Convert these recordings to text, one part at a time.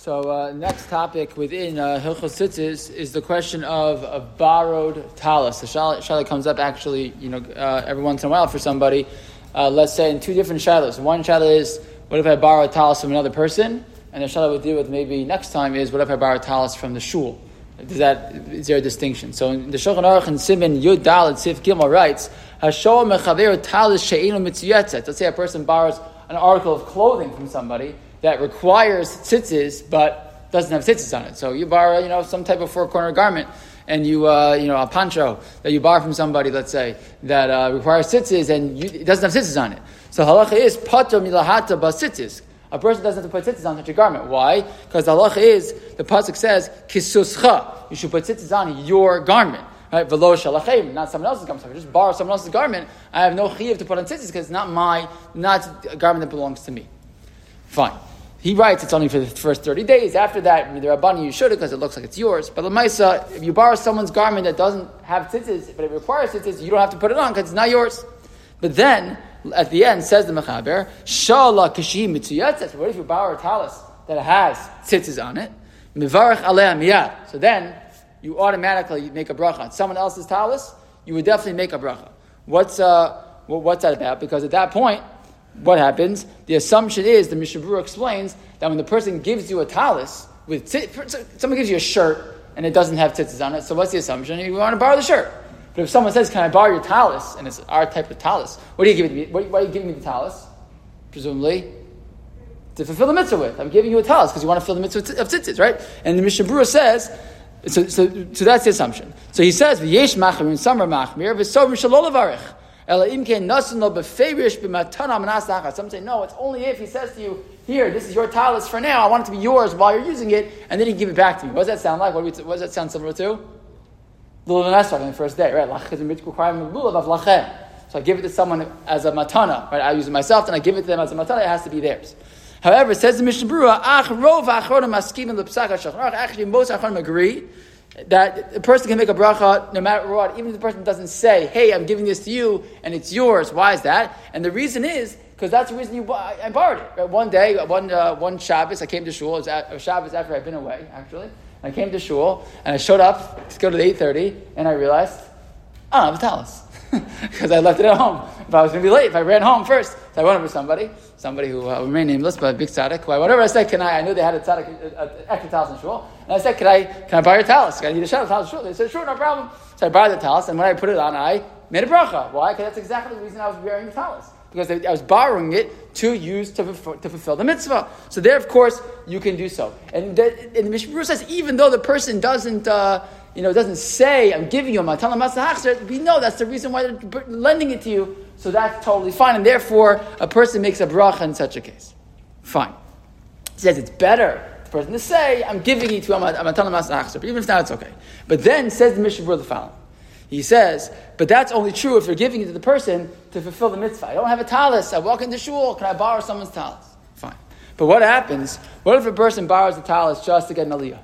So uh, next topic within uh, Hilchos is the question of a borrowed talis. The shaila comes up actually, you know, uh, every once in a while for somebody. Uh, let's say in two different shilas. One shaila is, what if I borrow a talis from another person? And the shaila would deal with maybe next time is, what if I borrow a talis from the shul? Does that, is there a distinction? So in the Shulchan Aruch and Siman Yud Dalet Sif Gimel writes, Hashoah mechaver talis she'enu mitziyetzet. Let's say a person borrows an article of clothing from somebody that requires tzitzis but doesn't have tzitzis on it. So you borrow, you know, some type of four corner garment and you, uh, you know, a poncho that you borrow from somebody, let's say, that uh, requires tzitzis and you, it doesn't have tzitzis on it. So halacha is pato milahata tzitzis. A person doesn't have to put tzitzis on such a garment. Why? Because the halacha is, the pasuk says, kisuscha. You should put tzitzis on your garment. Right? Velo shalachem, not someone else's garment. So just borrow someone else's garment, I have no chiv to put on tzitzis because it's not my, not a garment that belongs to me. Fine. He writes it's only for the first 30 days. After that, the Rabbani, you should it because it looks like it's yours. But the Maisa, if you borrow someone's garment that doesn't have tzitzis, but it requires tzitzis, you don't have to put it on because it's not yours. But then, at the end, says the Mechaber, Shala kashim mitzuyatzes. What if you borrow a talis that has tzitzis on it? Mivarach aleh miyad. So then, you automatically make a bracha on someone else's talis, you would definitely make a bracha. What's, uh, what's that about? Because at that point, what happens? The assumption is, the Mishnah Berurah explains, that when the person gives you a talis, with someone gives you a shirt and it doesn't have tzitzis on it, so what's the assumption? You want to borrow the shirt. But if someone says, Can I borrow your talis? and it's our type of talis, what are you giving me? What, why are you giving me the talis? Presumably, to fulfill the mitzvah with. I'm giving you a talis because you want to fulfill the mitzvah of tzitzis, right? And the Mishnah Berurah says, so, so, so that's the assumption. So he says, "V'yesh machmir and summer machmir v'sover shalolavarich." Some say, no, it's only if he says to you, here, this is your talis for now, I want it to be yours while you're using it, and then he give it back to me. What does that sound like? What, we, what does that sound similar to? Lulav and on the first day, right? So I give it to someone as a matana, right? I use it myself, then I give it to them as a matana, it has to be theirs. However, it says the Mishnah Berurah, actually most achronim agree that a person can make a bracha no matter what, even if the person doesn't say, "Hey, I'm giving this to you and it's yours." Why is that? And the reason is because that's the reason you I borrowed it. Right? One day, one uh, one Shabbos, I came to shul. It was at, Shabbos after I'd been away, actually. I came to shul and I showed up to go to the eight thirty, and I realized I don't have a talus because I left it at home. If I was going to be late, if I ran home first, so I went over somebody, somebody who uh, remain nameless, but a big tzaddik. Why? Whatever I said, can I? I knew they had a tzaddik, extra talus in shul, and I said, can I? Can I borrow your talus? Can I need a of talus? Shul. They said, sure, no problem. So I borrowed the talus, and when I put it on, I made a bracha. Why? Because that's exactly the reason I was wearing the talus. Because I was borrowing it to use to, to fulfill the mitzvah. So there, of course, you can do so. And, the, and the Mishnah says, even though the person doesn't, uh, you know, it doesn't say, I'm giving you a matalah masahachzer, we know that's the reason why they're lending it to you so that's totally fine. And therefore, a person makes a bracha in such a case. Fine. He says it's better the person to say, I'm giving it to him, I'm telling him, even if now it's okay. But then says the Mishnah the following. He says, but that's only true if you're giving it to the person to fulfill the mitzvah. I don't have a talis. I walk into shul. Can I borrow someone's talis? Fine. But what happens? What if a person borrows a talis just to get an aliyah?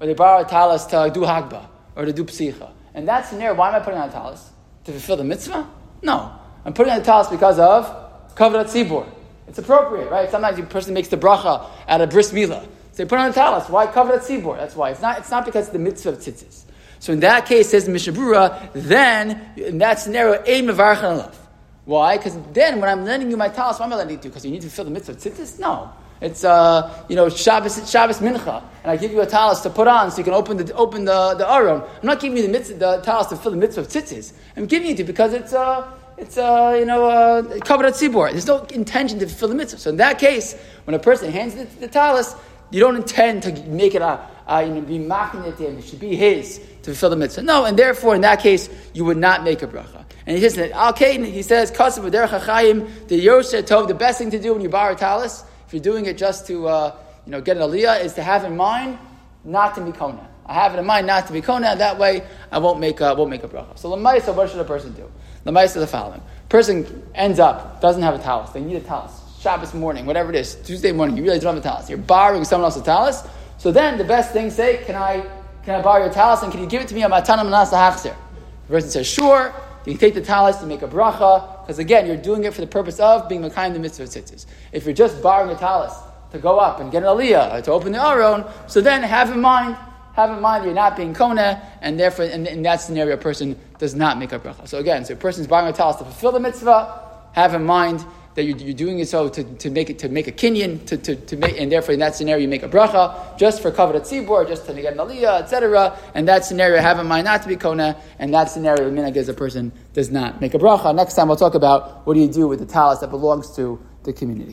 Or they borrow a talis to do hagba or to do psicha? And that scenario, why am I putting on a talis? To fulfill the mitzvah? No. I'm putting on the talis because of kavod tzibur. It's appropriate, right? Sometimes a person makes the bracha at a bris milah. So they put on the talis. Why kavod tzibur? That's why. It's not, it's not because of the mitzvah of tzitzis. So in that case, says Mishnah Berurah, then in that scenario, a mevarchan alav. Why? Because then when I'm lending you my talis, why am I lending it to you? Because you need to fulfill the mitzvah of tzitzis? No. It's uh, you know Shabbos, Shabbos mincha, and I give you a talis to put on so you can open the open the, the aron. I'm not giving you the mitzvah, the talis to fill the mitzvah of tzitzis. I'm giving it because it's uh, it's uh, you know uh, kavod tzibur. There's no intention to fulfill the mitzvah. So in that case, when a person hands the, the talis, you don't intend to make it a, a you know, be mocking it to him. It should be his to fulfill the mitzvah. No, and therefore in that case you would not make a bracha. And he says, okay, he says, chachayim, the yosher tov. The best thing to do when you borrow a talis, if you're doing it just to uh, you know get an aliyah, is to have in mind not to be kona. I have it in mind not to be kona. That way, I won't make a, won't make a bracha. So lemaisa, what should a person do? Are the following. Person ends up, doesn't have a talus. They need a talus. Shabbos morning, whatever it is, Tuesday morning, you really don't have a talus. You're borrowing someone else's talus. So then the best thing, say, can I, can I borrow your talus and can you give it to me on matana manasa hachzer? The person says, sure. You can take the talus, you make a bracha, because again, you're doing it for the purpose of being Makayim the mitzvah tzitzis. If you're just borrowing a talis to go up and get an aliyah, uh, to open the aron, so then have in mind, have in mind you're not being kona, and therefore in, in that scenario a person does not make a bracha. So again, so a person's buying a talis to fulfill the mitzvah, have in mind that you're, you're doing it so to, to make it to make a kinyan to, to, to make and therefore in that scenario you make a bracha just for kavod tzibur, just to get an aliyah, etc. And that scenario have in mind not to be kona, and that scenario the minhag is a person does not make a bracha. Next time we'll talk about what do you do with the talis that belongs to the community.